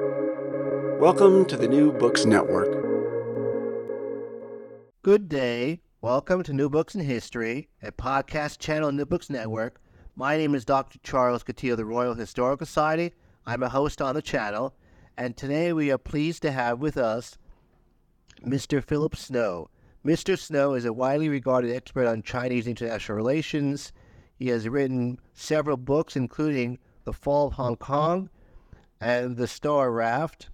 Welcome to the New Books Network. Good day. Welcome to New Books in History, a podcast channel New Books Network. My name is Dr. Charles Coutinho of the Royal Historical Society. I'm a host on the channel, and today we are pleased to have with us Mr. Philip Snow. Mr. Snow is a widely regarded expert on Chinese international relations. He has written several books, including The Fall of Hong Kong and The Star Raft.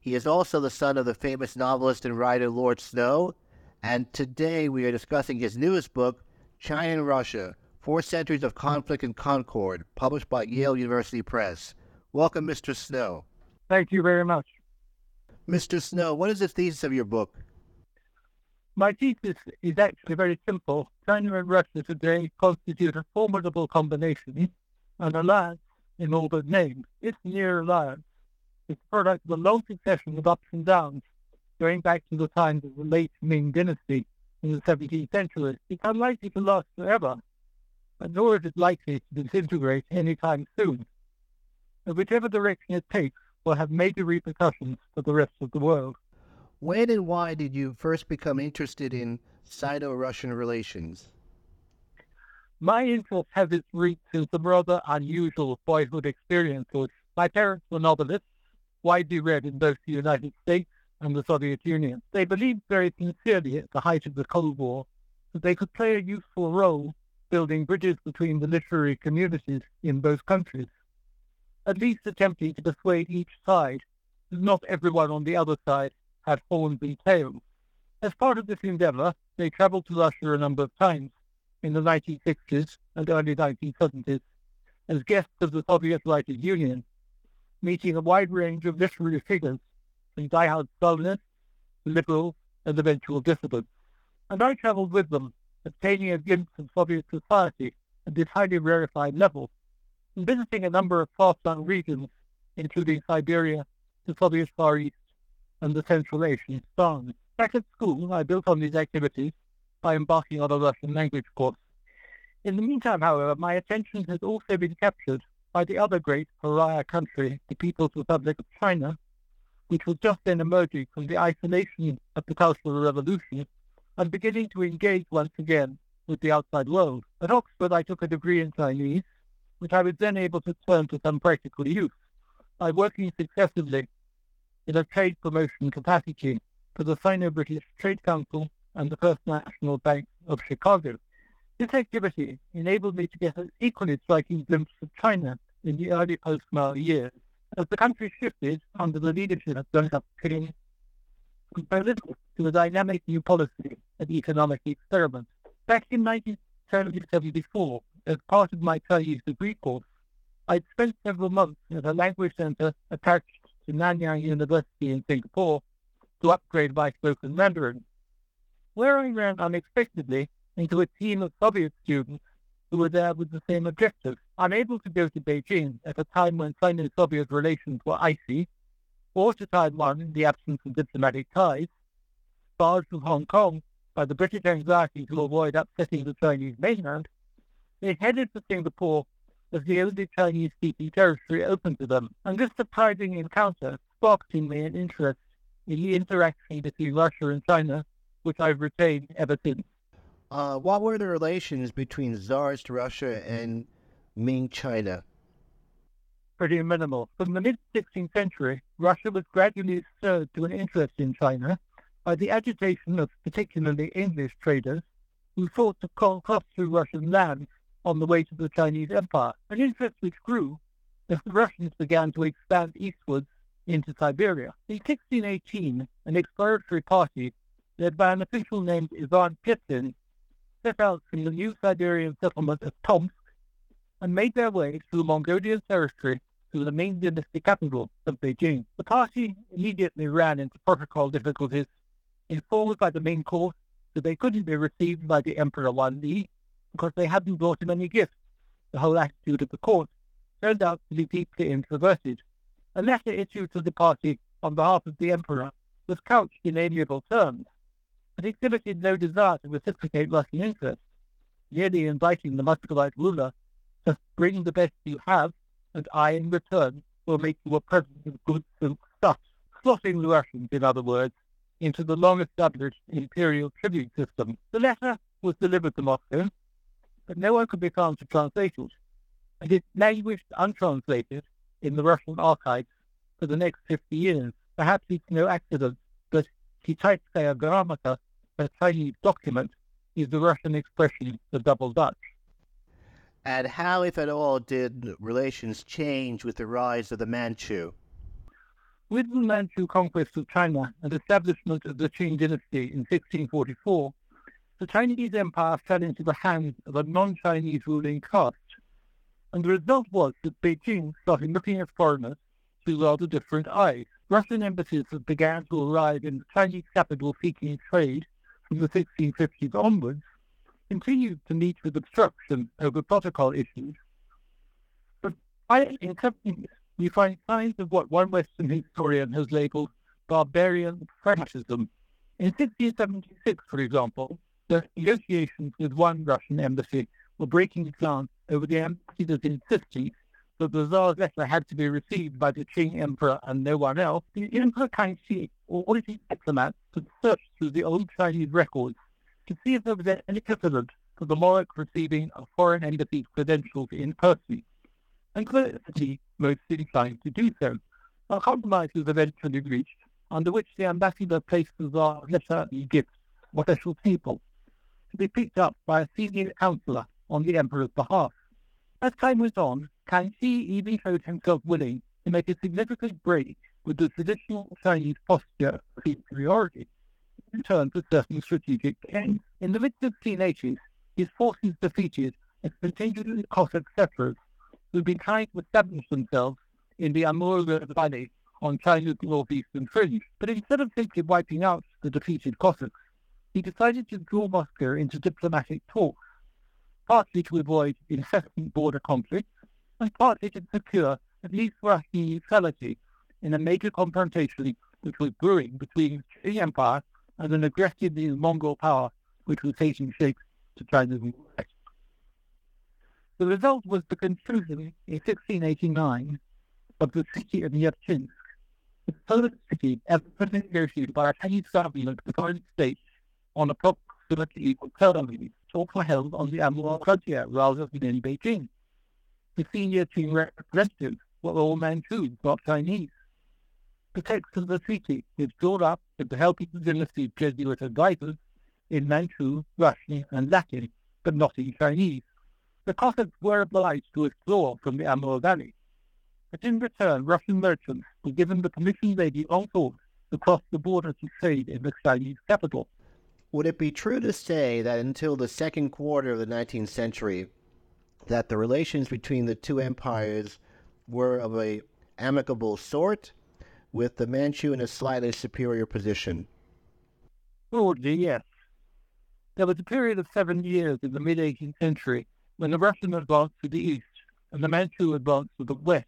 He is also the son of the famous novelist and writer Lord Snow. And today we are discussing his newest book, China and Russia Four Centuries of Conflict and Concord, published by Yale University Press. Welcome, Mr. Snow. Thank you very much. Mr. Snow, what is the thesis of your book? My thesis is actually very simple. China and Russia today constitute a formidable combination, an alliance in all but name. Its near is the product of a long succession of ups and downs, going back to the times of the late Ming dynasty in the 17th century. It's unlikely to last forever, but nor is it likely to disintegrate anytime soon. And whichever direction it takes will have major repercussions for the rest of the world. When and why did you first become interested in Sino Russian relations? My interest has its roots in some rather unusual boyhood experiences. My parents were novelists, widely read in both the United States and the Soviet Union. They believed very sincerely at the height of the Cold War that they could play a useful role building bridges between the literary communities in both countries, at least attempting to persuade each side that not everyone on the other side had Hornby tails. As part of this endeavor, they traveled to Russia a number of times in the 1960s and early 1970s as guests of the Soviet Writers Union, meeting a wide range of literary figures from diehard Stalinists, liberals, and eventual dissidents. And I traveled with them, obtaining a glimpse of Soviet society at this highly rarefied level, and visiting a number of far-flung regions, including Siberia, the Soviet Far East, and the Central Asian stans. Back at school, I built on these activities by embarking on a Russian language course. In the meantime, however, my attention has also been captured by the other great pariah country, the People's Republic of China, which was just then emerging from the isolation of the Cultural Revolution and beginning to engage once again with the outside world. At Oxford, I took a degree in Chinese, which I was then able to turn to some practical use by working successively in a trade promotion capacity for the Sino-British Trade Council and the First National Bank of Chicago. This activity enabled me to get an equally striking glimpse of China in the early post-Mao years, as the country shifted under the leadership of Deng Xiaoping from political to a dynamic new policy and economic experiment. Back in 1974, as part of my Chinese degree course, I'd spent several months at a language center attached to Nanyang University in Singapore to upgrade my spoken Mandarin, where I ran unexpectedly into a team of Soviet students who were there with the same objective. Unable to go to Beijing at a time when Sino-Soviet relations were icy, or to Taiwan in the absence of diplomatic ties, barred from Hong Kong by the British anxiety to avoid upsetting the Chinese mainland, they headed for Singapore as the only Chinese-speaking territory open to them. And this surprising encounter sparked in me an interest in the interaction between Russia and China, which I've retained ever since. Uh, what were the relations between Tsarist Russia and Ming China? Pretty minimal. From the mid-16th century, Russia was gradually stirred to an interest in China by the agitation of particularly English traders who sought to cross through Russian lands on the way to the Chinese Empire, an interest which grew as the Russians began to expand eastwards into Siberia. In 1618, an exploratory party led by an official named Ivan Petlin set out from the new Siberian settlement of Tomsk and made their way through Mongolian territory to the Ming dynasty capital of Beijing. The party immediately ran into protocol difficulties, informed by the Ming court that they couldn't be received by the Emperor Wan Li because they hadn't brought him any gifts. The whole attitude of the court turned out to be deeply introverted. A letter issued to the party on behalf of the Emperor was couched in amiable terms, but exhibited no desire to reciprocate Russian interests, merely inviting the Muscovite ruler to bring the best you have, and I, in return, will make you a present of good silk stuff, slotting the Russians, in other words, into the long-established imperial tribute system. The letter was delivered to Moscow, but no one could be found to translate it, and it languished untranslated in the Russian archives for the next 50 years. Perhaps it's no accident that Kitaitskaya A Chinese document, is the Russian expression the double Dutch. And how, if at all, did relations change with the rise of the Manchu? With the Manchu conquest of China and establishment of the Qing dynasty in 1644, the Chinese empire fell into the hands of a non-Chinese ruling caste, and the result was that Beijing started looking at foreigners through rather different eyes. Russian embassies began to arrive in the Chinese capital seeking trade from the 1650s onwards continued to meet with obstruction over protocol issues. But in companies, we find signs of what one Western historian has labeled barbarian Frenchism. In 1676, for example, the negotiations with one Russian embassy were breaking down over the ambassador's insisting the Tsar's letter had to be received by the Qing Emperor and no one else. The Emperor Kangxi ordered his diplomats to search through the old Chinese records to see if there was any precedent for the monarch receiving a foreign embassy's credentials in person. And clearly, most declined to do so. A compromise was eventually reached, under which the ambassador placed the Tsar's letter and gifts for special people, to be picked up by a senior counselor on the emperor's behalf. As time went on, Kangxi even showed himself willing to make a significant break with the traditional Chinese posture of superiority in return for certain strategic gains. In the mid-1680s, his forces defeated and contingent of Cossack settlers who had been trying to establish themselves in the Amur River Valley on China's northeastern fringe. But instead of simply wiping out the defeated Cossacks, he decided to draw Moscow into diplomatic talks, partly to avoid incessant border conflict, and partly to secure at least for Russian neutrality in a major confrontation which was brewing between the Empire and an aggressive Mongol power which was taking shape to China's west. The result was the conclusion in 1689 of the Treaty of Nerchinsk, the first city ever negotiated by a Chinese government with foreign states on approximately equal terms. Talks were held on the Amur frontier rather than in Beijing. The senior Qing representatives were all Manchus, not Chinese. The text of the treaty is drawn up with the help of the dynasty Jesuit advisors in Manchu, Russian, and Latin, but not in Chinese. The Cossacks were obliged to withdraw from the Amur Valley. But in return, Russian merchants were given the permission they long sought to cross the border to trade in the Chinese capital. Would it be true to say that until the second quarter of the 19th century, that the relations between the two empires were of a amicable sort, with the Manchu in a slightly superior position. Oh, yes. There was a period of seven years in the mid 18th century when the Russian advanced to the east and the Manchu advanced to the west,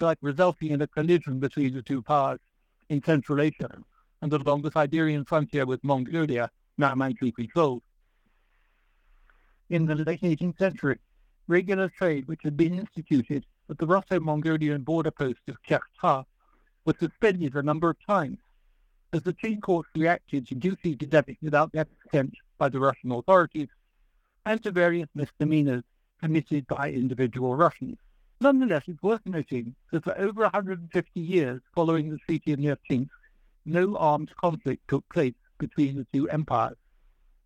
like resulting in a collision between the two powers in Central Asia and along the Siberian frontier with Mongolia, now Manchu controlled. In the late 18th century, regular trade which had been instituted at the Russo-Mongolian border post of Kyakhta was suspended a number of times as the Qing courts reacted to duty levied without their consent by the Russian authorities and to various misdemeanors committed by individual Russians. Nonetheless, it's worth noting that for over 150 years following the Treaty of Nerchinsk, no armed conflict took place between the two empires,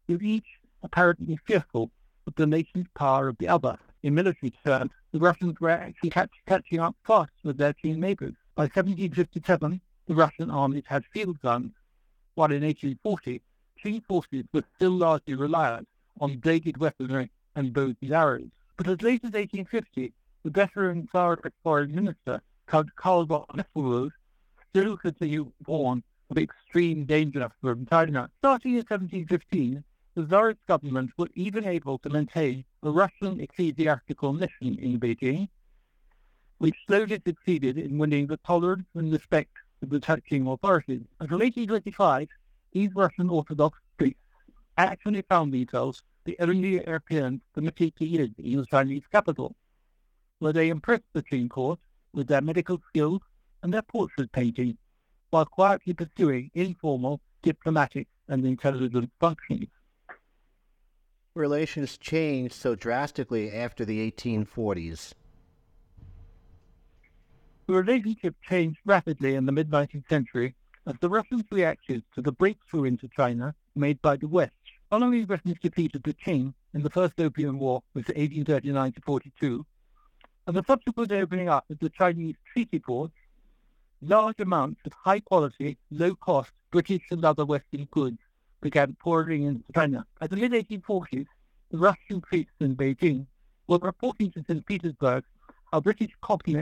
with each apparently fearful of the nation's power of the other in military terms, the Russians were actually catch, catching up fast with their Qing neighbors. By 1757, the Russian armies had field guns, while in 1840, Qing forces were still largely reliant on bladed weaponry and bows and arrows. But as late as 1850, the veteran Tsarist foreign minister, Count Karl von Nesselrode, still continued to warn of extreme danger from China. Starting in 1715, the Tsarist government was even able to maintain a Russian ecclesiastical mission in Beijing, which slowly succeeded in winning the tolerance and respect of the Qing authorities. Until 1825, these Russian Orthodox priests actually found themselves the only Europeans permitted to live in the Chinese capital, where they impressed the Qing court with their medical skills and their portrait painting, while quietly pursuing informal diplomatic and intelligence functions. Relations changed so drastically after the 1840s. The relationship changed rapidly in the mid-19th century as the Russians reacted to the breakthrough into China made by the West. Following Britain's defeat of the Qing in the First Opium War, which was 1839 to 42, and the subsequent opening up of the Chinese treaty ports, large amounts of high-quality, low-cost British and other Western goods began pouring into China. By the mid-1840s, the Russian priests in Beijing were reporting to St. Petersburg how British copy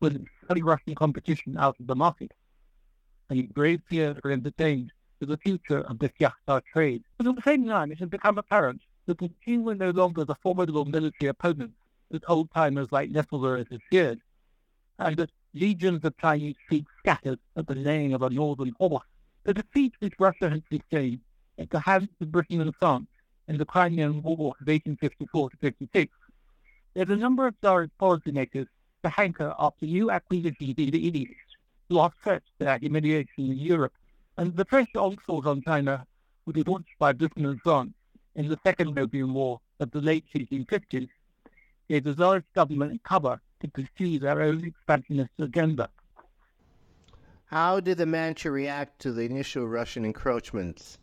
was selling Russian competition out of the market. And grave fears were entertained for the future of the Kyakhta trade. But at the same time, it had become apparent that the Qing were no longer the formidable military opponents that old-timers like Nesselrode had feared, and that legions of Chinese troops scattered at the laying of a northern horse. The defeat which Russia had sustained at the hands of Britain and France in the Crimean War of 1854 to 56 led a number of Tsarist policymakers to hanker after new acquisitions in the East, to offset their humiliation in Europe, and the fresh onslaught on China be launched by Britain and France in the Second Opium War of the late 1850s gave the Tsarist government cover to pursue their own expansionist agenda. How did the Manchu react to the initial Russian encroachments?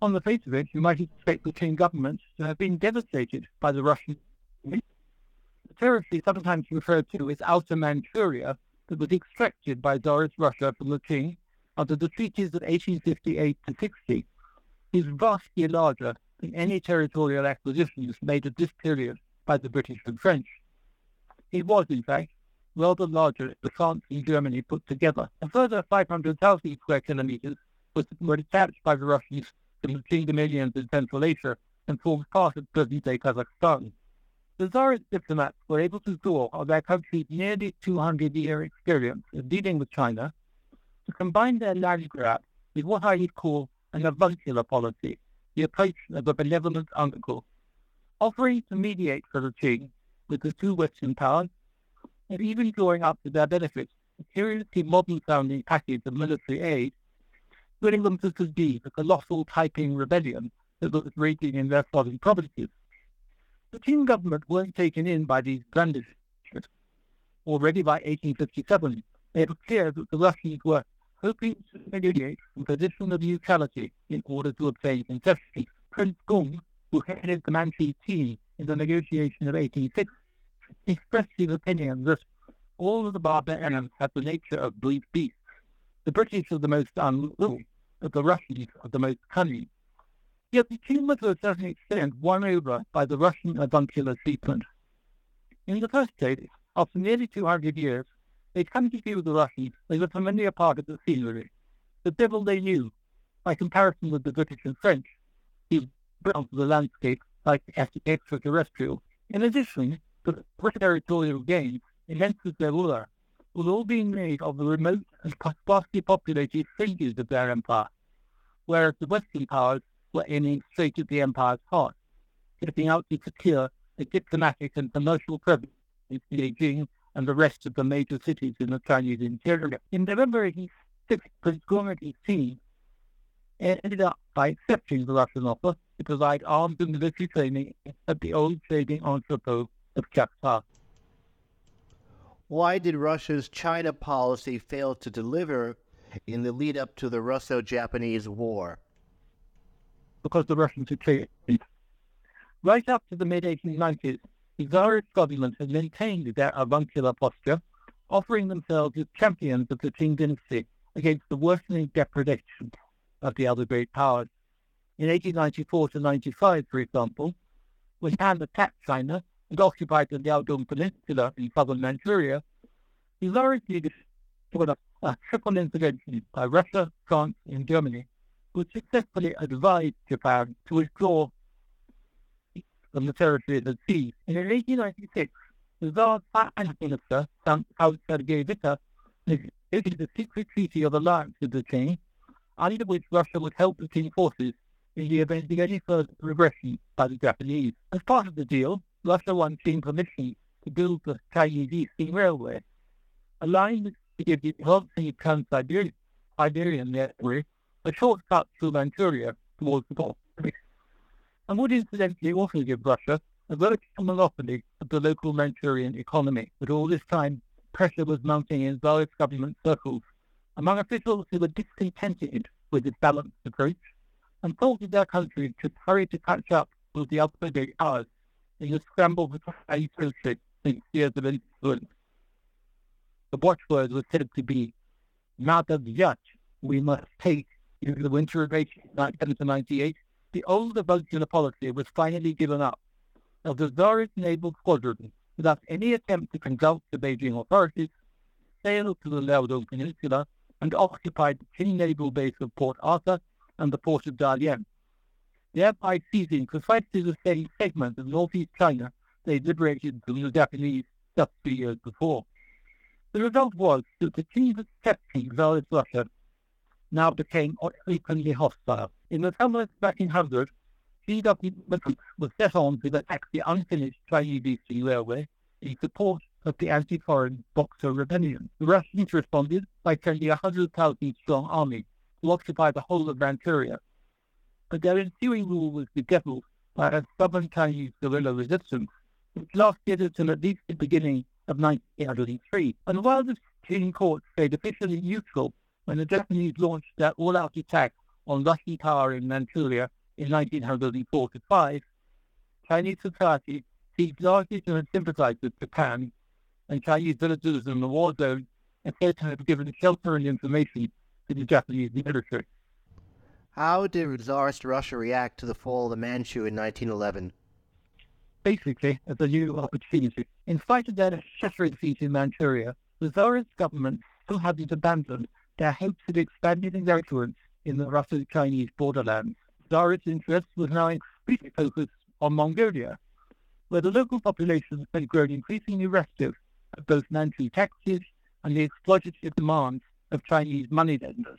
On the face of it, you might expect the Qing government to have been devastated by the Russian. The territory sometimes referred to as Outer Manchuria that was extracted by Tsarist Russia from the Qing under the treaties of 1858 to 60 is vastly larger than any territorial acquisitions made at this period by the British and French. It was, in fact, rather larger than France and Germany put together. A further 500,000 square kilometers was, were detached by the Russians from the dominions in Central Asia and formed part of present-day Kazakhstan. The Tsarist diplomats were able to draw on their country's nearly 200-year experience in dealing with China to combine their land grab with what I would call an avuncular policy, the approach of a benevolent uncle offering to mediate for the Qing with the two Western powers, and even drawing up to their benefit a curiously modern-sounding package of military aid, willing them to subdue the colossal Taiping rebellion that was raging in their southern provinces. The Qing government weren't taken in by these blandishments. Already by 1857, it was clear that the Russians were hoping to negotiate a position of neutrality in order to obtain concessions. Prince Kung who headed the Manchu team in the negotiation of 1860, expressed his opinion that all of the barbarians had the nature of brute beasts. The British are the most um, unruly, but the Russians are the most cunning. Yet the was to a certain extent won over by the Russian avuncular treatment. In the first place, after nearly 200 years, they'd come to view the Russians as a familiar part of the scenery, the devil they knew, by comparison with the British and French, who of the landscape like extraterrestrial. In addition, the territorial gains, immense as they were, were all being made of the remote and sparsely populated fringes of their empire, whereas the Western powers were aiming straight at the empire's heart, setting out to secure a diplomatic and commercial presence in Beijing and the rest of the major cities in the Chinese interior. In November 1860, Prince team ended up by accepting the Russian offer to provide arms and military training at the old trading entrepot of. Why did Russia's China policy fail to deliver in the lead up to the Russo-Japanese War? Because the Russians had failed. Right up to the mid-1890s, the Tsarist government had maintained their avuncular posture, offering themselves as champions of the Qing dynasty against the worsening depredation of the other great powers. In 1894 to 95, for example, when Japan attacked China occupied the Liaodong Peninsula in southern Manchuria, he largely destroyed a triple intervention by Russia, France, and Germany, which successfully advised Japan to withdraw from the territory it had seized. And in 1896, the Tsar's finance minister, Count Sergei Witte, negotiated a secret treaty of alliance with the Qing under which Russia would help the Qing forces in the event of any further regression by the Japanese. As part of the deal, Russia won Qing permission to build the Eastern Railway, a line that give the Trans-Siberian network a shortcut to Manchuria towards the Baltic, and would incidentally also give Russia? A vertical monopoly of the local Manchurian economy. But all this time, pressure was mounting in various government circles among officials who were discontented with this balanced approach and thought that their country should hurry to catch up with the upgraded powers scramble for Chinese leadership in spheres of influence. The watchword was said to be, Mother Yat, we must take in the winter of 1898, the old Wagner policy was finally given up. Now, the Tsarist naval squadron, without any attempt to consult the Beijing authorities, sailed to the Liaodong Peninsula and occupied the Qing naval base of Port Arthur and the port of Dalian, thereby seizing precisely the same segment of northeast China they liberated from the Japanese just three years before. The result was that the Qing accepting Tsarist Russia now became openly hostile. In the summer of 1900, C.W. was set on to attack the unfinished Chinese Eastern Railway in support of the anti-foreign Boxer Rebellion. The Russians responded by sending a 100,000 strong army to occupy the whole of Manchuria. But their ensuing rule was bedeviled by a stubborn Chinese guerrilla resistance, which lasted until at least the beginning of 1903. And while the Qing court stayed officially neutral when the Japanese launched their all-out attack on Russian Tower in Manchuria in 1945, Chinese society seemed largely to sympathize with Japan and Chinese villagers in the war zone appear to have given shelter and information to the Japanese military. How did Tsarist Russia react to the fall of the Manchu in 1911? Basically, as a new opportunity. In spite of their shattering defeat in Manchuria, the Tsarist government still hadn't abandoned their hopes of expanding their influence in the Russo-Chinese borderlands. Tsarist interest was now increasingly focused on Mongolia, where the local population had grown increasingly restive of both Manchu taxes and the exploitative demands of Chinese moneylenders.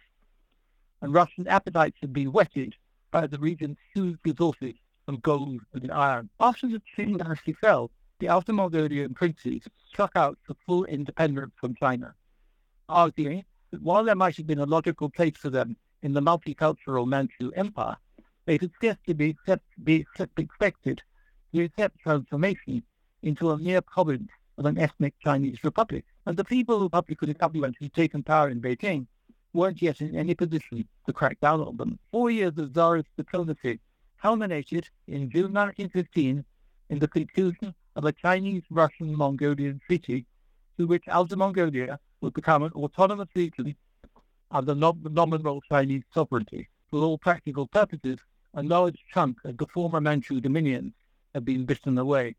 And Russian appetites had been whetted by the region's huge resources of gold and iron. After the Qing dynasty fell, the Outer Mongolian princes struck out for full independence from China, arguing that while there might have been a logical place for them in the multicultural Manchu Empire, they could scarcely be, accept, be expected to accept transformation into a mere province of an ethnic Chinese republic. And the people who publicly government who'd taken power in Beijing weren't yet in any position to crack down on them. Four years of Tsarist diplomacy culminated in June 1915 in the conclusion of a Chinese-Russian-Mongolian treaty through which Outer Mongolia would become an autonomous region under nominal Chinese sovereignty. For all practical purposes, a large chunk of the former Manchu dominions had been bitten away.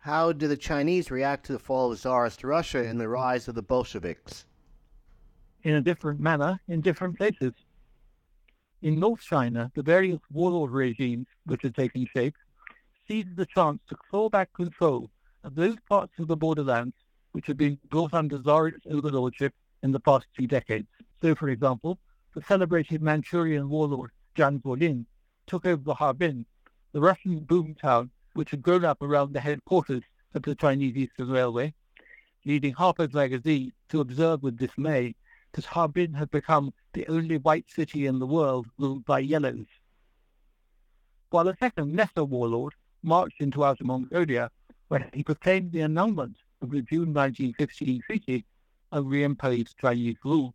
How did the Chinese react to the fall of Tsarist Russia and the rise of the Bolsheviks? In a different manner, in different places. In North China, the various warlord regimes which had taken shape seized the chance to claw back control of those parts of the borderlands which had been brought under Tsarist overlordship in the past two decades. So, for example, the celebrated Manchurian warlord Zhang Zuolin took over Harbin, the Russian boom town which had grown up around the headquarters of the Chinese Eastern Railway, leading Harper's Magazine to observe with dismay that Harbin had become the only white city in the world ruled by yellows. While a second lesser warlord marched into Outer Mongolia, where he proclaimed the annulment of the June 1915 treaty and reimposed Chinese rule.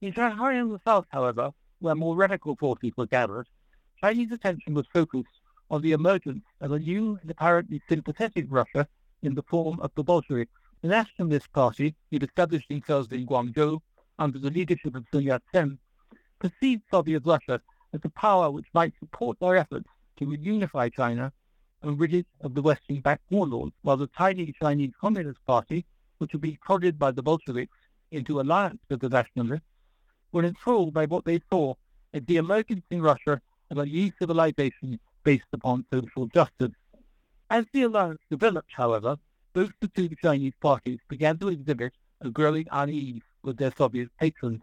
In Shanghai and the south, however, where more radical forces were gathered, Chinese attention was focused on the emergence of a new and apparently sympathetic Russia in the form of the Bolsheviks. The nationalist party, who established themselves in Guangzhou under the leadership of Sun Yat-sen, perceived Soviet Russia as a power which might support their efforts to reunify China and rid it of the Western-backed warlords, while the tiny Chinese Communist Party, which had been prodded by the Bolsheviks into alliance with the nationalists, were enthralled by what they saw as the emergence in Russia of a new civilization based upon social justice. As the alliance developed, however, both the two Chinese parties began to exhibit a growing unease with their Soviet patrons.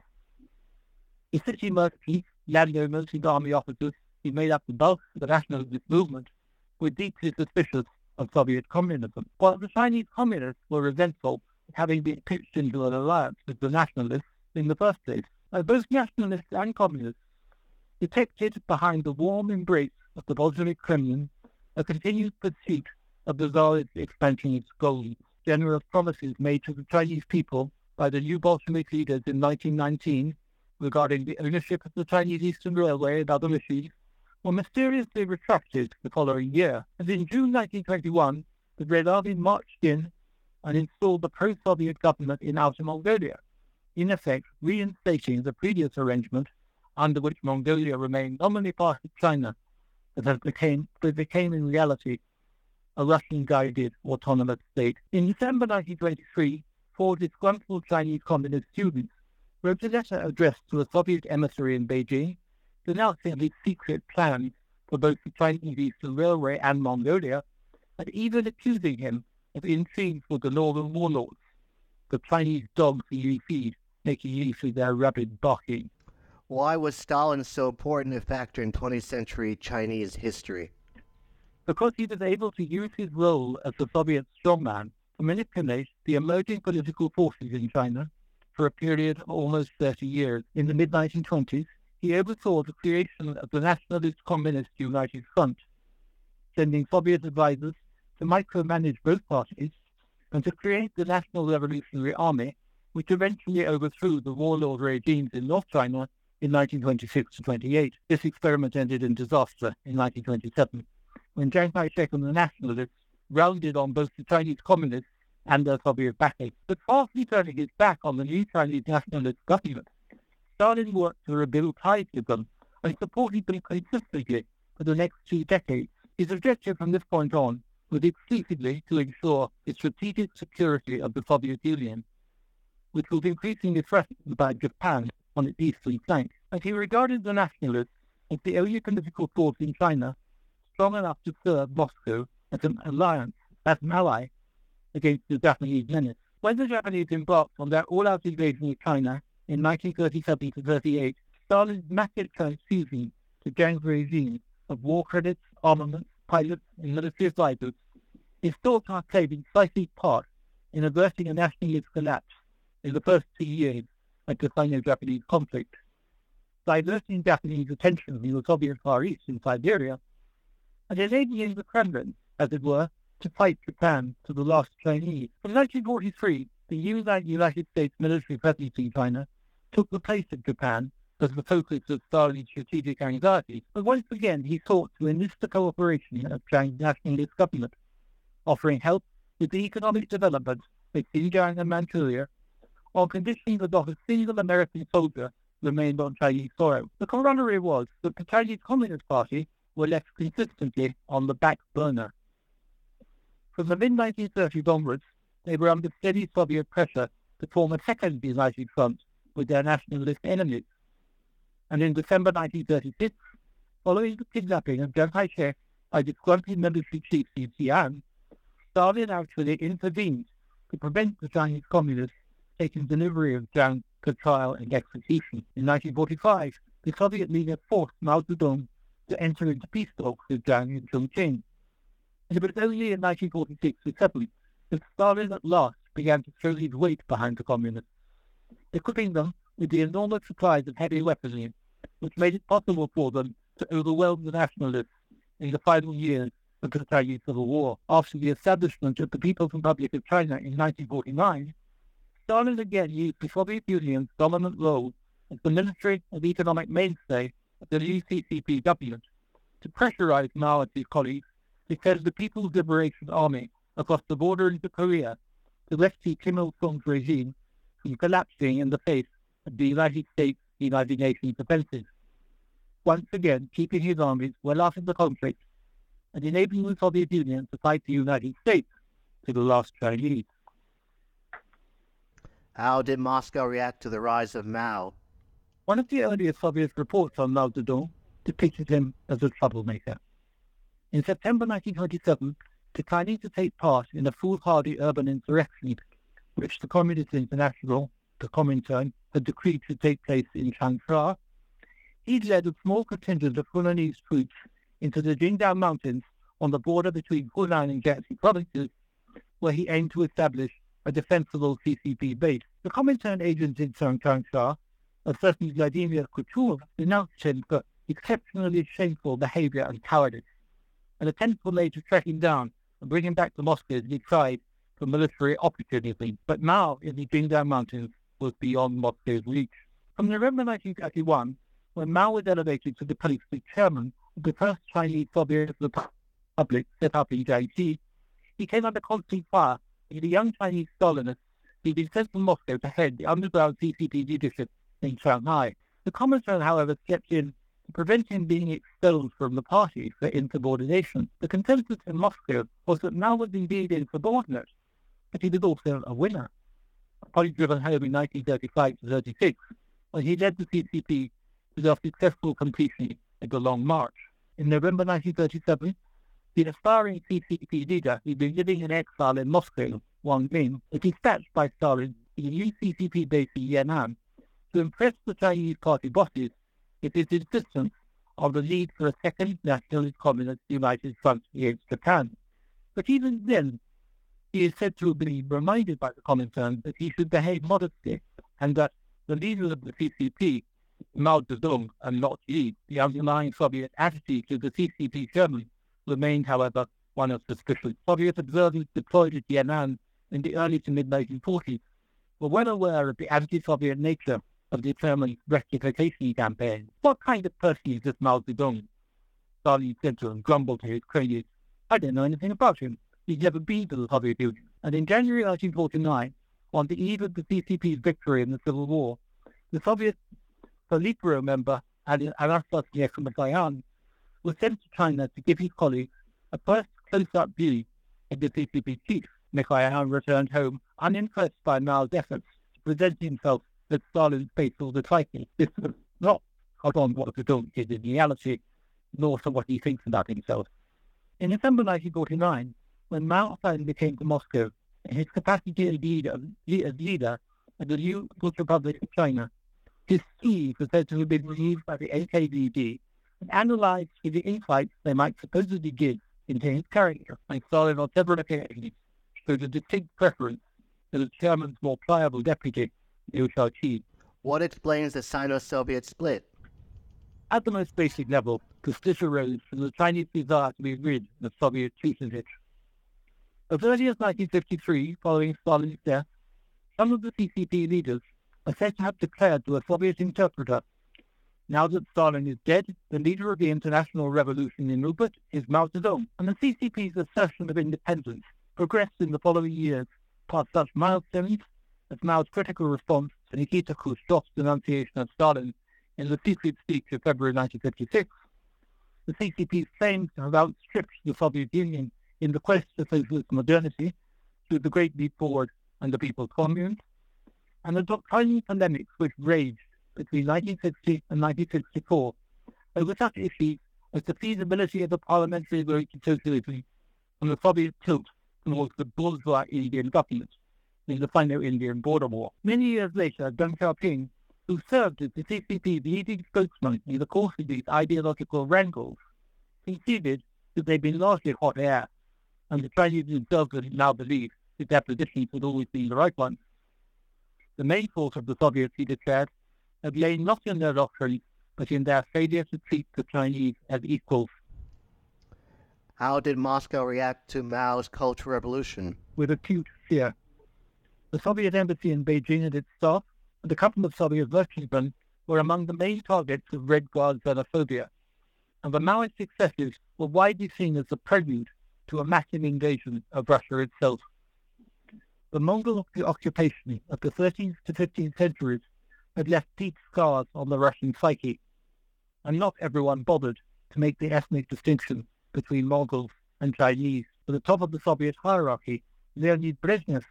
Merchants, landowners, and army officers who made up the bulk of the nationalist movement were deeply suspicious of Soviet communism. While the Chinese communists were resentful of having been pitched into an alliance with the nationalists in the first place, both nationalists and communists detected behind the warm embrace of the Bolshevik Kremlin a continued pursuit of the Tsarist expansionist goals. Generous promises made to the Chinese people by the new Bolshevik leaders in 1919 regarding the ownership of the Chinese Eastern Railway and other issues were mysteriously retracted the following year. And in June 1921, the Red Army marched in and installed the pro-Soviet government in Outer Mongolia, in effect reinstating the previous arrangement under which Mongolia remained nominally part of China, but that became, but became in reality a Russian-guided autonomous state. In December 1923, four disgruntled Chinese communist students wrote a letter addressed to a Soviet emissary in Beijing denouncing his secret plans for both the Chinese Eastern Railway and Mongolia, and even accusing him of intrigues with the northern warlords, the Chinese dogs he feed, making use of their rabid barking. Why was Stalin so important a factor in 20th century Chinese history? Because he was able to use his role as the Soviet strongman manipulate the emerging political forces in China for a period of almost 30 years. In the mid 1920s, he oversaw the creation of the Nationalist Communist United Front, sending Soviet advisors to micromanage both parties and to create the National Revolutionary Army, which eventually overthrew the warlord regimes in North China in 1926 to 28. This experiment ended in disaster in 1927, when Chiang Kai-shek and the nationalists rounded on both the Chinese communists and their Soviet backers. But partly turning his back on the new Chinese nationalist government, Stalin worked to rebuild ties with them and supported them consistently for the next two decades. His objective from this point on was exclusively to ensure the strategic security of the Soviet Union, which was increasingly threatened by Japan on its eastern flank, and he regarded the nationalists as the only political force in China strong enough to serve Moscow as an alliance, as an ally against the Japanese menace. When the Japanese embarked on their all-out invasion of China in 1937 to 38, Stalin's massive transfusion to Chiang's regime of war credits, armaments, pilots, and military advisors. Is thought to have played a part in averting a nationalist collapse in the first two years like the Sino-Japanese conflict, diverting Japanese attention from the Soviet Far East in Siberia, and enabling the Kremlin, as it were, to fight Japan to the last Chinese. From 1943, the United States military presence in China took the place of Japan as the focus of Stalin's strategic anxiety, but once again he sought to enlist the cooperation of Chiang's nationalist government, offering help with the economic development of Xinjiang and Manchuria on condition that not a single American soldier remained on Chinese soil. The corollary was that the Chinese Communist Party were left consistently on the back burner. From the mid-1930s onwards, they were under steady Soviet pressure to form a second united front with their nationalist enemies. And in December 1936, following the kidnapping of Chiang Kai-shek by disgruntled military chiefs in Xi'an, Stalin actually intervened to prevent the Chinese communists taking delivery of Chiang for trial and execution. In 1945, the Soviet leader forced Mao Zedong to enter into peace talks with Chiang in Chongqing. Was only in 1946 to 7 that Stalin at last began to throw his weight behind the communists, equipping them with the enormous supplies of heavy weaponry, which made it possible for them to overwhelm the nationalists in the final years of the Chinese Civil War. After the establishment of the People's Republic of China in 1949, Stalin again used the Soviet Union's dominant role as the military and economic mainstay of the new CCP government to pressurize his colleagues send the People's Liberation Army across the border into Korea to rescue Kim Il-sung's regime from collapsing in the face of the United States United Nations offensive. Once again, keeping his armies well off in the conflict and enabling the Soviet Union to fight the United States to the last Chinese. How did Moscow react to the rise of Mao? One of the earliest Soviet reports on Mao Zedong depicted him as a troublemaker. In September 1927, declining to take part in a foolhardy urban insurrection, which the Communist International, the Comintern, had decreed to take place in Changsha, he led a small contingent of Hunanese troops into the Jinggang Mountains on the border between Hunan and Jiangxi provinces, where he aimed to establish a defensible CCP base. The Comintern agents in Changsha, a certain Vladimir Kuchur, denounced him for exceptionally shameful behavior and cowardice. An attempt was made to track him down and bring him back to Moscow as he tried for military opportunism. But now, in the Jinggang Mountains, was beyond Moscow's reach. From November 1931, when Mao was elevated to the of chairman of the first Chinese Soviet Republic set up in Jiangxi, he came under constant fire as a young Chinese Stalinist he'd been sent from Moscow to head the underground CCP leadership in Shanghai. The Comintern, however, stepped in prevent him being expelled from the party for insubordination. The consensus in Moscow was that Mao was indeed insubordinate, but he was also a winner. A point driven home in 1935 to 36, when he led the CCP to their successful completion of the Long March. In November 1937, the aspiring CCP leader who'd been living in exile in Moscow, Wang Ming, was dispatched by Stalin to the new CCP base in Yan'an to impress the Chinese party bosses with his insistence of the need for a second nationalist communist united front against Japan. But even then, he is said to have been reminded by the Comintern that he should behave modestly and that the leader of the CCP, Mao Zedong, and not he, the underlying Soviet attitude to the CCP chairman remained, however, one of suspicion. Soviet observers deployed at Yan'an in the early to mid-1940s were well aware of the anti-Soviet nature of the German rectification campaign. What kind of person is this Mao Zedong? Stalin said to him, grumbled to his cronies, I don't know anything about him. He's never been to the Soviet Union. And in January 1949, on the eve of the CCP's victory in the Civil War, the Soviet Politburo member Anastas Mikoyan was sent to China to give his colleagues a first close-up view of the CCP chief. Mikoyan returned home unimpressed by Mao's efforts to present himself as Stalin's faithful disciple. This was not on what Zedong is in reality, nor to what he thinks about himself. In December 1949, when Mao finally came to Moscow in his capacity as leader, as leader of the new People's Republic of China, his schemes were said to have been received by the NKVD and analyzed for the insights they might supposedly give into his character. And Stalin on several occasions showed a distinct preference for the more pliable deputy, Liu Shaoqi. What explains the Sino-Soviet split? At the most basic level, the split arose from the Chinese desire to be rid of Soviet patronage. As early as 1953, following Stalin's death, some of the CCP leaders are said to have declared to a Soviet interpreter now that Stalin is dead, the leader of the international revolution in Ubud is Mao Zedong, and the CCP's assertion of independence progressed in the following years past such milestones as Mao's critical response to Nikita Khrushchev's denunciation of Stalin in the secret speech of February 1956, the CCP's claims to have outstripped the Soviet Union in the quest for socialist modernity through the Great Leap Forward and the People's Commune, and the doctrinal polemics which raged between 1960 and 1964 over such issues as the feasibility of the parliamentary route to socialism and the Soviet tilt towards the bourgeois Indian government in the Sino-Indian border war. Many years later, Deng Xiaoping, who served as the CCP's leading spokesman in the course of these ideological wrangles, conceded that they'd been largely hot air, and the Chinese themselves now believe that their positions had always been the right ones. The main fault of the Soviets, he declared, had lain not in their doctrine, but in their failure to treat the Chinese as equals. How did Moscow react to Mao's Cultural Revolution? With acute fear. The Soviet embassy in Beijing and its staff, and a couple of Soviet workingmen were among the main targets of Red Guard xenophobia, and the Maoist successes were widely seen as the prelude to a massive invasion of Russia itself. The Mongol occupation of the 13th to 15th centuries had left deep scars on the Russian psyche, and not everyone bothered to make the ethnic distinction between Mongols and Chinese. At the top of the Soviet hierarchy, Leonid Brezhnev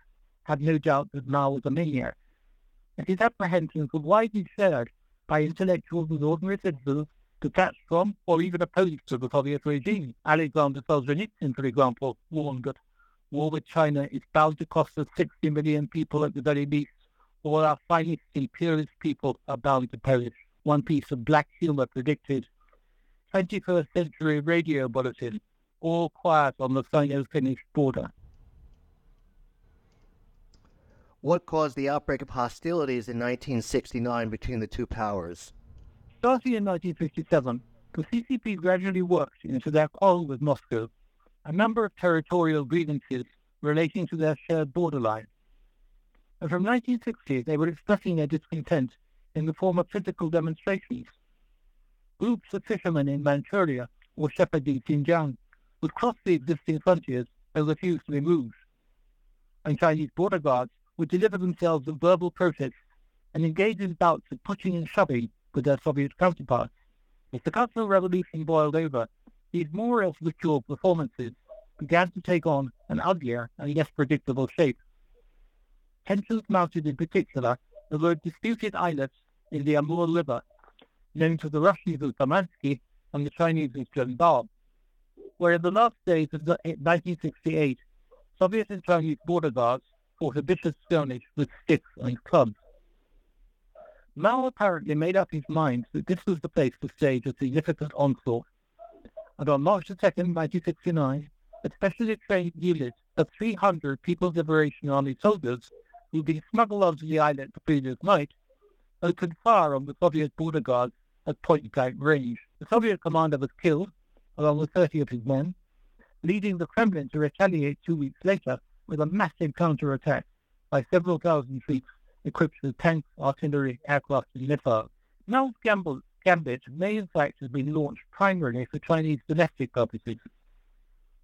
had no doubt that Mao was a maniac, and his apprehensions were widely shared by intellectuals and ordinary citizens detached from or even opposed to the Soviet regime. Alexander Solzhenitsyn, for example, warned that war with China is bound to cost us 60 million people at the very least, or our finest imperialist people are bound to perish. One piece of black humor predicted 21st century radio bulletin all quiet on the Sino-Finnish border. What caused the outbreak of hostilities in 1969 between the two powers? Starting in 1957, the CCP gradually worked into their quarrel with Moscow a number of territorial grievances relating to their shared borderline. And from 1960, they were expressing their discontent in the form of physical demonstrations. Groups of fishermen in Manchuria or shepherding Xinjiang would cross the existing frontiers and refuse to be moved. And Chinese border guards would deliver themselves of verbal protests and engage in bouts of pushing and shoving with their Soviet counterparts. As the Cultural Revolution boiled over, these more or less ritual performances began to take on an uglier and less predictable shape. Tensions mounted in particular over disputed islets in the Amur River, known to the Russians as Damansky and the Chinese as Zhenbao, where in the last days of 1968, Soviet and Chinese border guards a vicious skirmish with sticks and clubs. Mao apparently made up his mind that this was the place to stage a significant onslaught. And on March 2, 1969, a specially trained unit of 300 People's Liberation Army soldiers who'd been smuggled onto the island the previous night opened fire on the Soviet border guards at point-blank range. The Soviet commander was killed, along with 30 of his men, leading the Kremlin to retaliate two weeks later with a massive counterattack by several thousand troops equipped with tanks, artillery, aircraft, and missiles. Mao's gambit may in fact have been launched primarily for Chinese domestic purposes.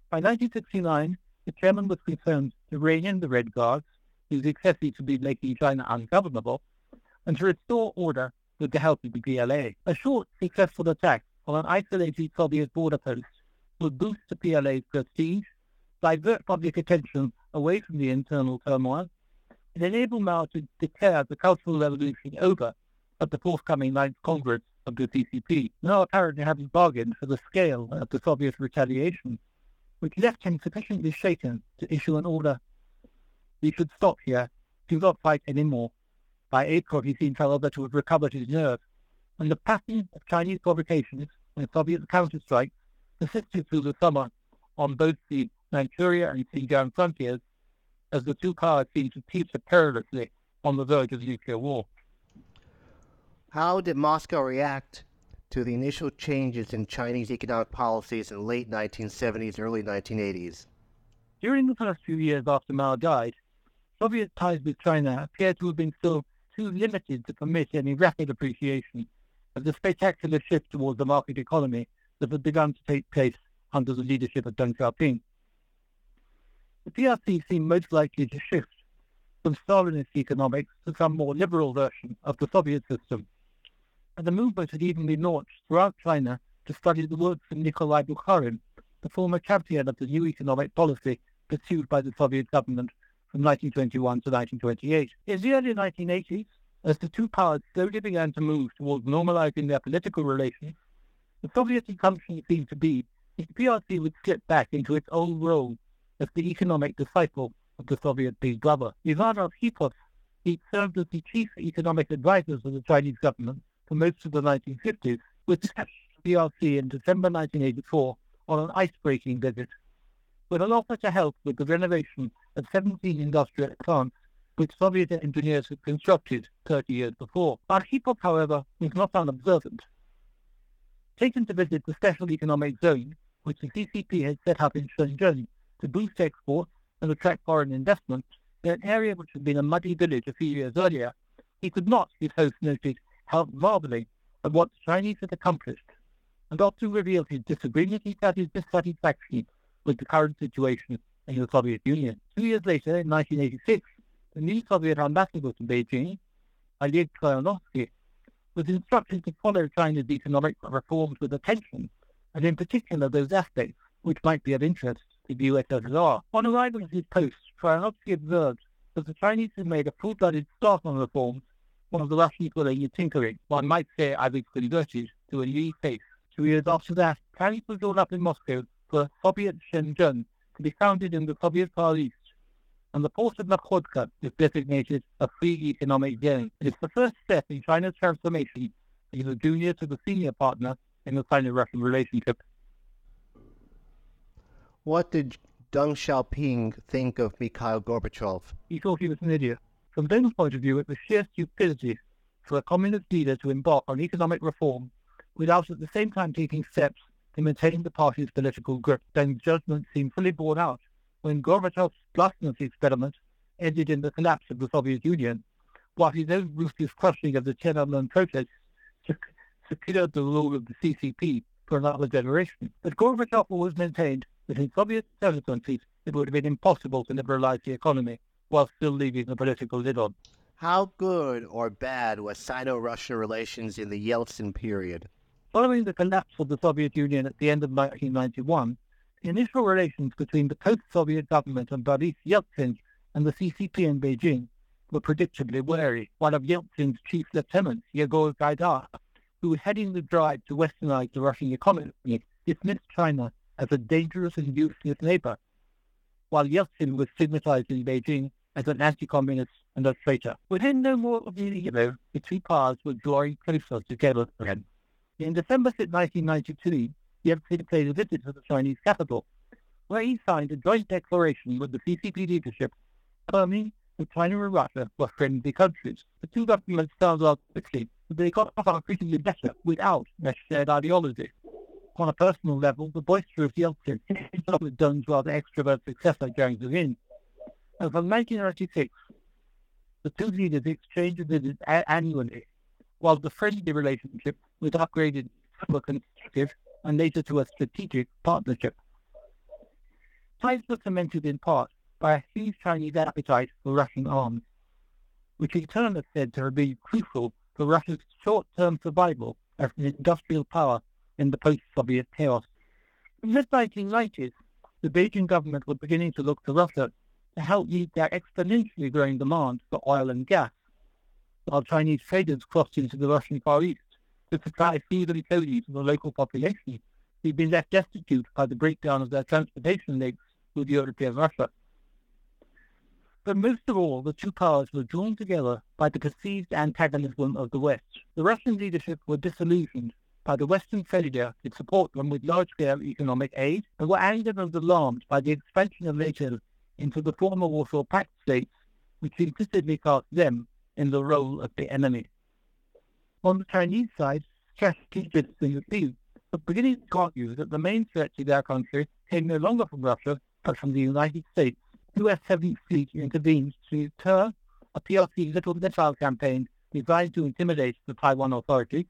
By 1969, the chairman was concerned to rein in the Red Guards, whose excesses had been making China ungovernable, and to restore order with the help of the PLA. A short, successful attack on an isolated Soviet border post would boost the PLA's prestige, divert public attention away from the internal turmoil, and enable Mao to declare the Cultural Revolution over at the forthcoming Ninth Congress of the CCP. Now apparently having bargained for the scale of the Soviet retaliation, which left him sufficiently shaken to issue an order. He should stop here, do not fight any more. By April, he seemed, however, to have recovered his nerve, and the pattern of Chinese provocations and Soviet counterstrikes persisted through the summer on both the Manchuria and Xinjiang frontiers, as the two powers seemed to teeter perilously on the verge of nuclear war. How did Moscow react to the initial changes in Chinese economic policies in the late 1970s, early 1980s? During the first few years after Mao died, Soviet ties with China appeared to have been still too limited to permit any rapid appreciation of the spectacular shift towards the market economy that had begun to take place under the leadership of Deng Xiaoping. The PRC seemed most likely to shift from Stalinist economics to some more liberal version of the Soviet system and the movement had even been launched throughout China to study the works of Nikolai Bukharin, the former champion of the new economic policy pursued by the Soviet government from 1921 to 1928. In the early 1980s, as the two powers slowly began to move towards normalizing their political relations, the Soviet assumption seemed to be that the PRC would slip back into its old role as the economic disciple of the Soviet big brother. Ivan Arkhipov, he served as the chief economic advisor of the Chinese government for most of the 1950s, was dispatched to PRC in December 1984 on an ice-breaking visit with an offer to help with the renovation of 17 industrial plants which Soviet engineers had constructed 30 years before. Arkhipov, however, was not unobservant. Taken to visit the Special Economic Zone, which the CCP had set up in Shenzhen to boost exports and attract foreign investment, in an area which had been a muddy village a few years earlier, he could not, his host noted, help marveling at what the Chinese had accomplished, and often revealed his disagreement and his dissatisfaction with the current situation in the Soviet Union. Two years later, in 1986, the new Soviet ambassador to Beijing, Oleg Troyanovsky, was instructed to follow China's economic reforms with attention, and in particular those aspects which might be of interest the USSR. On arrival at his post, Troyanovsky observed that the Chinese had made a full-blooded start on reforms one of the last people that you tinkering. One might say was converted to a new faith. Two years after that, plans were drawn up in Moscow for Soviet Shenzhen to be founded in the Soviet Far East, and the port of Nakhodka is designated a free economic zone. It is the first step in China's transformation from the junior to the senior partner in the Sino-Russian relationship. What did Deng Xiaoping think of Mikhail Gorbachev? He thought he was an idiot. From Deng's point of view, it was sheer stupidity for a communist leader to embark on economic reform without at the same time taking steps to maintain the party's political grip. Deng's judgment seemed fully borne out when Gorbachev's glasnost experiment ended in the collapse of the Soviet Union, while his own ruthless crushing of the Tiananmen protests secured the rule of the CCP for another generation. But Gorbachev always maintained in Soviet countries it would have been impossible to liberalize the economy while still leaving the political lid on. How good or bad was Sino-Russian relations in the Yeltsin period? Following the collapse of the Soviet Union at the end of 1991, initial relations between the post-Soviet government and Boris Yeltsin and the CCP in Beijing were predictably wary. One of Yeltsin's chief lieutenants, Yegor Gaidar, who was heading the drive to westernize the Russian economy, dismissed China as a dangerous and useless neighbor, while Yeltsin was stigmatized in Beijing as an anti-communist and a traitor. Within no more than a year, the two powers were drawing closer together again. In December 1992, Yeltsin paid a visit to the Chinese capital, where he signed a joint declaration with the CCP leadership affirming that China and Russia were friendly countries. The two governments found out quickly that they got on increasingly better without a shared ideology. On a personal level, the boisterous Yeltsin up with Deng's rather extrovert successor, Jiang Zemin. And from 1996, the two leaders exchanged visits annually, while the friendly relationship was upgraded to a constructive and later to a strategic partnership. Ties were cemented in part by a huge Chinese appetite for Russian arms, which in turn is said to have been crucial for Russia's short-term survival as an industrial power in the post-Soviet chaos. In the mid-1990s, the Beijing government was beginning to look to Russia to help meet their exponentially growing demand for oil and gas, while Chinese traders crossed into the Russian Far East to supply food and clothing to the local population who'd been left destitute by the breakdown of their transportation links with the European Russia. But most of all, the two powers were drawn together by the perceived antagonism of the West. The Russian leadership were disillusioned by the Western failure to support them with large-scale economic aid and were angered and alarmed by the expansion of NATO into the former Warsaw Pact states, which implicitly cast them in the role of the enemy. On the Chinese side, strategists in the field are beginning to argue that the main threat to their country came no longer from Russia, but from the United States. US 7th Fleet intervened to deter a PRC little missile campaign designed to intimidate the Taiwan Authority.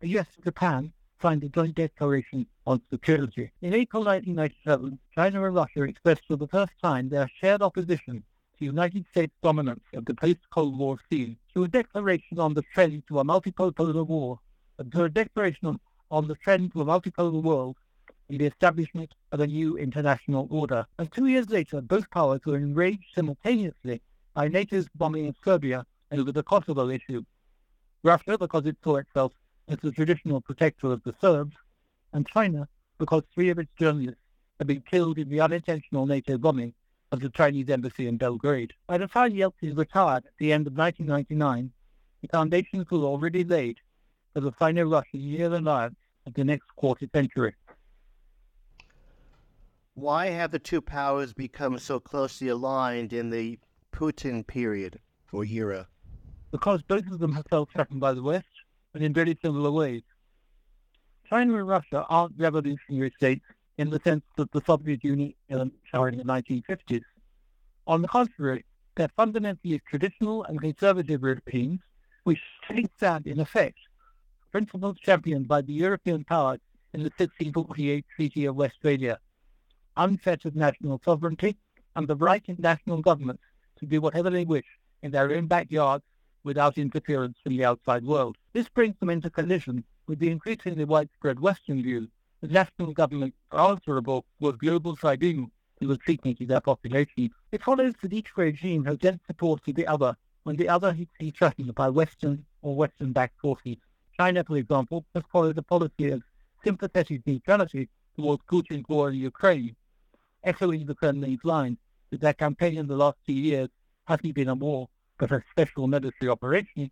The US and Japan signed a joint declaration on security. In April 1997, China and Russia expressed for the first time their shared opposition to United States dominance of the post-Cold War scene through a declaration on the trend to a multipolar war, and through a declaration on, the trend to a multipolar world and the establishment of a new international order. And two years later, both powers were enraged simultaneously by NATO's bombing of Serbia over the Kosovo issue. Russia, because it saw itself as the traditional protector of the Serbs, and China, because three of its journalists had been killed in the unintentional NATO bombing of the Chinese embassy in Belgrade. By the time Yeltsin retired at the end of 1999, the foundations were already laid for the Sino-Russian year alliance of the next quarter century. Why have the two powers become so closely aligned in the Putin period or era? Because both of them have felt threatened by the West, and in very similar ways. China and Russia aren't revolutionary states in the sense that the Soviet Union are in the 1950s. On the contrary, they're fundamentally traditional and conservative regimes which take that, in effect, principles championed by the European powers in the 1648 Treaty of Westphalia unfettered national sovereignty, and the right in national governments to do whatever they wish in their own backyards without interference from the outside world. This brings them into collision with the increasingly widespread Western view that national governments are answerable for global tribunal to the treatment of their population. It follows that each regime has lent support to the other when the other is threatened by Western or Western-backed forces. China, for example, has followed a policy of sympathetic neutrality towards Putin's war in Ukraine, echoing the Kremlin's line that their campaign in the last two years hasn't been a war, but a special military operation,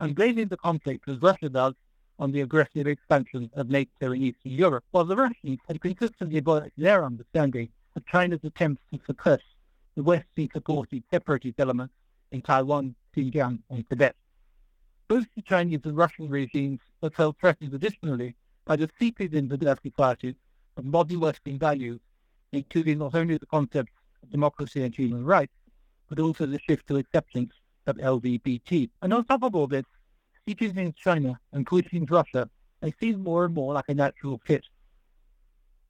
and blaming the conflict, as Russia does, on the aggressive expansion of NATO in Eastern Europe, while the Russians had consistently voiced their understanding of China's attempts to suppress the Western-supported separatist elements in Taiwan, Xinjiang, and Tibet. Both the Chinese and Russian regimes were felt threatened additionally by the seepage into their societies of modern Western values, including not only the concepts of democracy and human rights, but also the shift to acceptance of LGBT. And on top of all this, Xi in China and Putin's Russia, they seem more and more like a natural fit.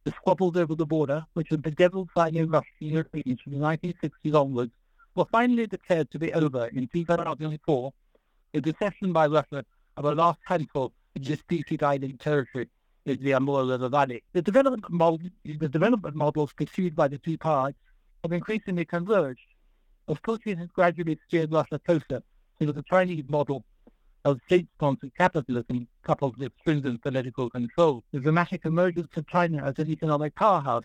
The squabbles over the border, which had bedeviled Sino Russian Europeans from the 1960s onwards, were finally declared to be over in 2004 the secession by Russia of a last handful of disputed island territory is the Amur River Valley. The development, model, the development models pursued by the two parties have increasingly converged as Putin has gradually steered Russia closer to the Chinese model of state-sponsored capitalism coupled with stringent political control. The dramatic emergence of China as an economic powerhouse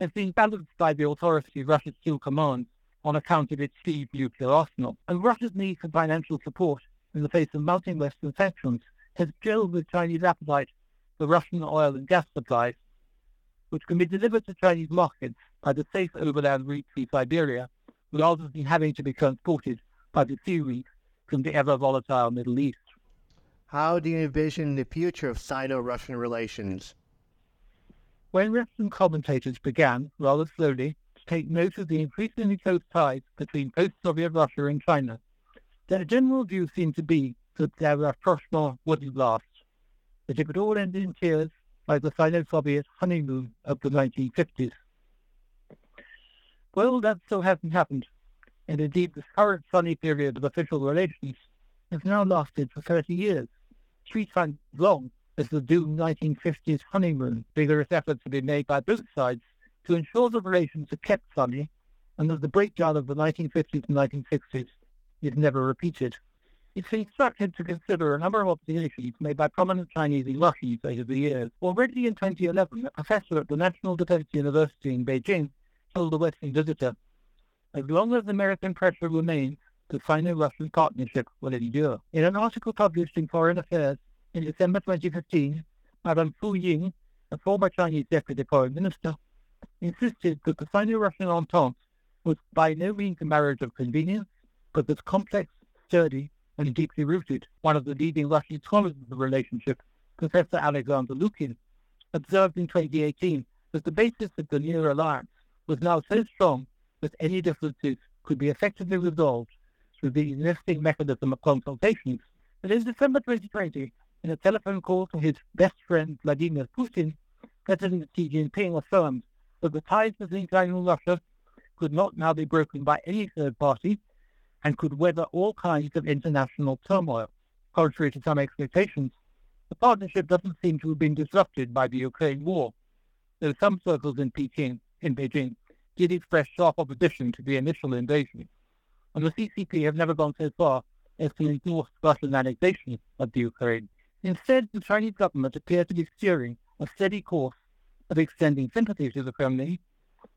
has been balanced by the authority Russia still commands on account of its siege nuclear arsenal. And Russia's need for financial support in the face of mounting Western sanctions has gelled with Chinese appetite for Russian oil and gas supplies, which can be delivered to Chinese markets by the safe overland route through Siberia, rather than having to be transported by the sea route from the ever volatile Middle East. How do you envision the future of Sino-Russian relations? When Western commentators began, rather slowly, to take note of the increasingly close ties between post-Soviet Russia and China. Their general view seemed to be that their rapprochement wouldn't last, that it would all end in tears like the Sino-Soviet honeymoon of the 1950s. Well, that still hasn't happened, and indeed the current sunny period of official relations has now lasted for 30 years, three times as long as the doomed 1950s honeymoon. Vigorous efforts have been made by both sides to ensure the relations are kept sunny and that the breakdown of the 1950s and 1960s is never repeated. It's instructed to consider a number of observations made by prominent Chinese and over the years. Already in 2011, a professor at the National Defense University in Beijing told the Western visitor, as long as American pressure remains, the Sino-Russian partnership will endure. In an article published in Foreign Affairs in December 2015, Madame Fu Ying, a former Chinese deputy foreign minister, insisted that the Sino-Russian Entente was by no means a marriage of convenience, but was complex, sturdy, and deeply rooted. One of the leading Russian scholars of the relationship, Professor Alexander Lukin, observed in 2018 that the basis of the new alliance was now so strong that any differences could be effectively resolved through the existing mechanism of consultations. And in December 2020, in a telephone call to his best friend Vladimir Putin, President Xi Jinping affirmed that the ties between China and Russia could not now be broken by any third party and could weather all kinds of international turmoil. Contrary to some expectations, the partnership doesn't seem to have been disrupted by the Ukraine war, though some circles in Peking, in Beijing, did express sharp opposition to the initial invasion, and the CCP have never gone so far as to endorse Russian annexation of the Ukraine. Instead, the Chinese government appears to be steering a steady course of extending sympathy to the Kremlin,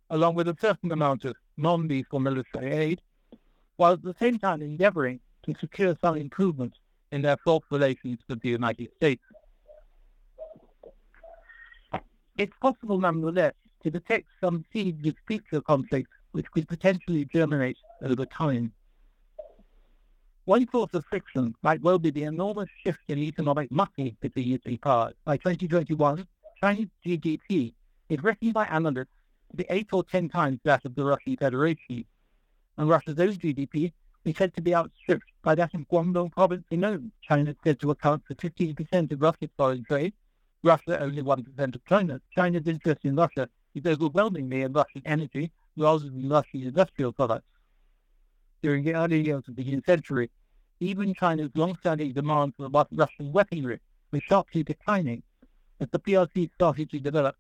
along with a certain amount of non-lethal military aid, while at the same time endeavoring to secure some improvement in their fraught relations with the United States. It's possible, nonetheless, to detect some seeds of future conflict which could potentially germinate over time. One source of friction might well be the enormous shift in economic muscle between the two powers. By 2021, Chinese GDP is reckoned by analysts to be eight or ten times that of the Russian Federation, and Russia's own GDP is said to be outstripped by that of Guangdong province alone. China is said to account for 15% of Russia's foreign trade, Russia only 1% of China. China's interest in Russia is overwhelmingly in Russian energy rather than Russian industrial products. During the early years of the new century, even China's long-standing demand for Russian weaponry was sharply declining as the PRC started to develop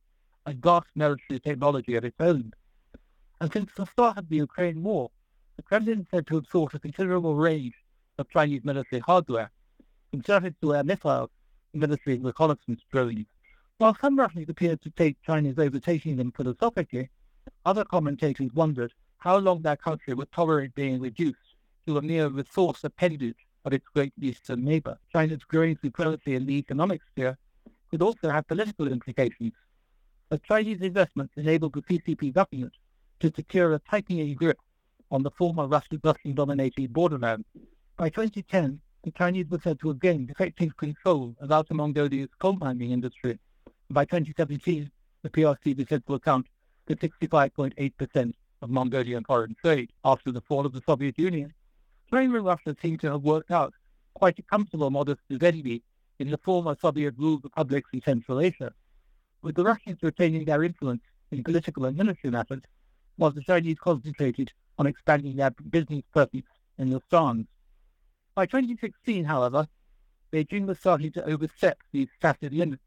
a vast military technology of its own. And since the start of the Ukraine war, the Kremlin said to have sought a considerable range of Chinese military hardware, from surface-to-air missiles military reconnaissance drones. While some Russians appeared to take China's overtaking them philosophically, other commentators wondered how long their country would tolerate being reduced to a mere resource appendage of its great eastern neighbor. China's growing supremacy in the economic sphere could also have political implications. The Chinese investments enabled the CCP government to secure a tightening grip on the former Russian-dominated borderland. By 2010, the Chinese were said to have gained effective control of Outer Mongolia's coal mining industry. By 2017, the PRC said to account for 65.8% of Mongolian foreign trade. After the fall of the Soviet Union, China and Russia seem to have worked out quite a comfortable modus vivendi in the former Soviet-ruled republics in Central Asia, with the Russians retaining their influence in political and military matters, while the Chinese concentrated on expanding their business presence in the Stans. By 2016, however, Beijing was starting to overstep these tacit limits,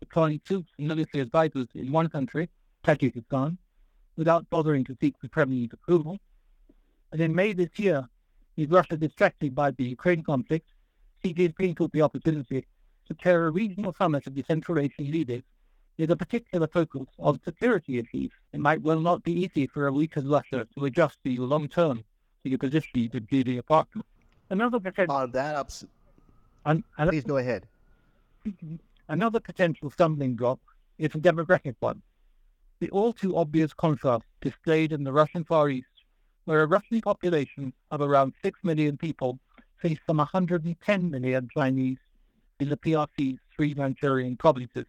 deploying and military advisors in one country, Tajikistan, without bothering to seek the Kremlin's approval. And in May this year, with Russia distracted by the Ukraine conflict, Xi Jinping took the opportunity to chair a regional summit of the Central Asian leaders with a particular focus on security issues. It might well not be easy for a weakened Russia to adjust the long term to the position of leading a partner. Another potential. On that, ups- an, an, please go ahead. Another potential stumbling block is a demographic one. The all too obvious contrast displayed in the Russian Far East, where a Russian population of around 6 million people faced some 110 million Chinese in the PRC's three Manchurian provinces.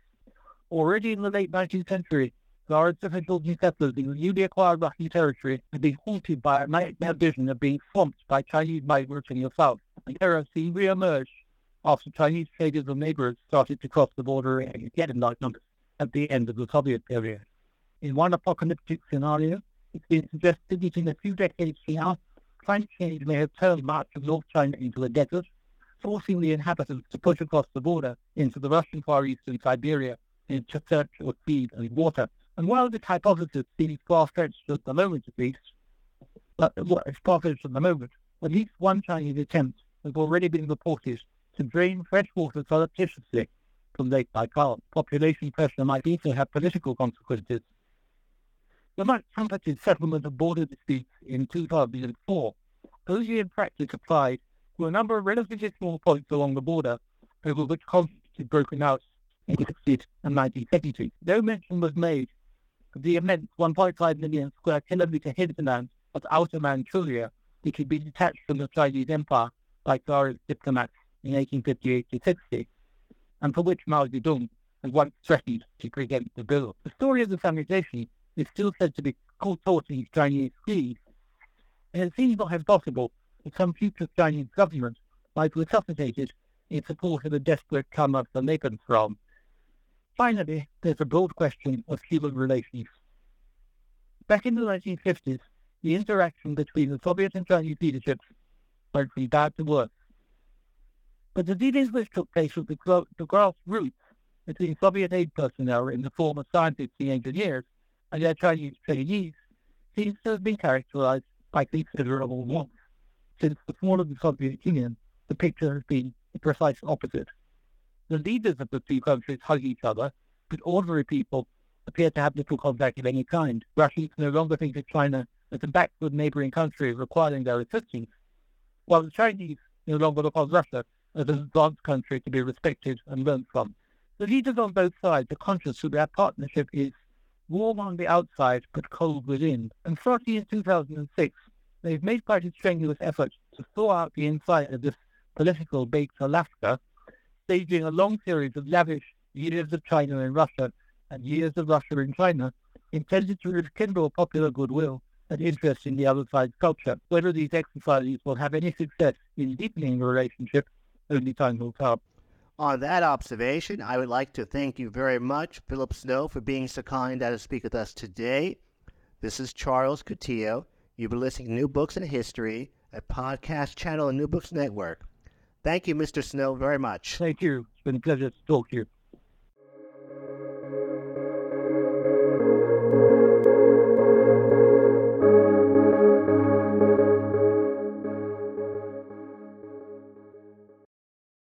Already in the late 19th century, large officials and settlers in the newly acquired Russian territory had been haunted by a nightmare vision of being swamped by Chinese migrants in the south. And terror re-emerged after Chinese traders and laborers started to cross the border again in large numbers at the end of the Soviet period. In one apocalyptic scenario, it's been suggested that in a few decades from now, climate change may have turned much of North China into a desert, forcing the inhabitants to push across the border into the Russian Far East and Siberia in search of feed and water. And while this hypothesis seems far-fetched at the moment at least, but well, far-fetched at the moment, at least one Chinese attempt has already been reported to drain fresh water surreptitiously from Lake Baikal. Population pressure might also have political consequences. The much trumpeted settlement of border disputes in 2004 only in practice applied to a number of relatively small points along the border over which conflict had broken out in the 60s and 1970s. No mention was made of the immense 1.5 million square kilometer hinterland of Outer Manchuria, which had been detached from the Chinese Empire by Tsarist diplomats in 1858 to 60, and for which Mao Zedong had once threatened to prevent the bill. The story of the annexation is still said to be taught in Chinese schools, and it seems not impossible that some future Chinese government might resuscitate it in support of the desperate come of the Lebensraum. Finally, there's a broad question of human relations. Back in the 1950s, the interaction between the Soviet and Chinese leaderships went from bad to worse. But the dealings which took place with the, the grassroots between Soviet aid personnel in the form of scientists and engineers and their Chinese trainees seems to have been characterized by considerable warmth. Since the fall of the Soviet Union, the picture has been the precise opposite. The leaders of the two countries hug each other, but ordinary people appear to have little contact of any kind. Russians no longer think of China as a backward neighboring country requiring their assistance, while the Chinese no longer look on Russia as an advanced country to be respected and learned from. The leaders on both sides are conscious that their partnership is warm on the outside but cold within. And starting in 2006, they've made quite a strenuous effort to thaw out the inside of this political baked Alaska, staging a long series of lavish years of China in Russia and years of Russia in China, intended to rekindle popular goodwill and interest in the other side's culture. Whether these exercises will have any success in deepening the relationship, only time will tell. On that observation, I would like to thank you very much, Philip Snow, for being so kind as to speak with us today. This is Charles Coutinho. You've been listening to New Books in History, a podcast channel on New Books Network. Thank you, Mr. Snow, very much. Thank you. It's been a pleasure to talk to you.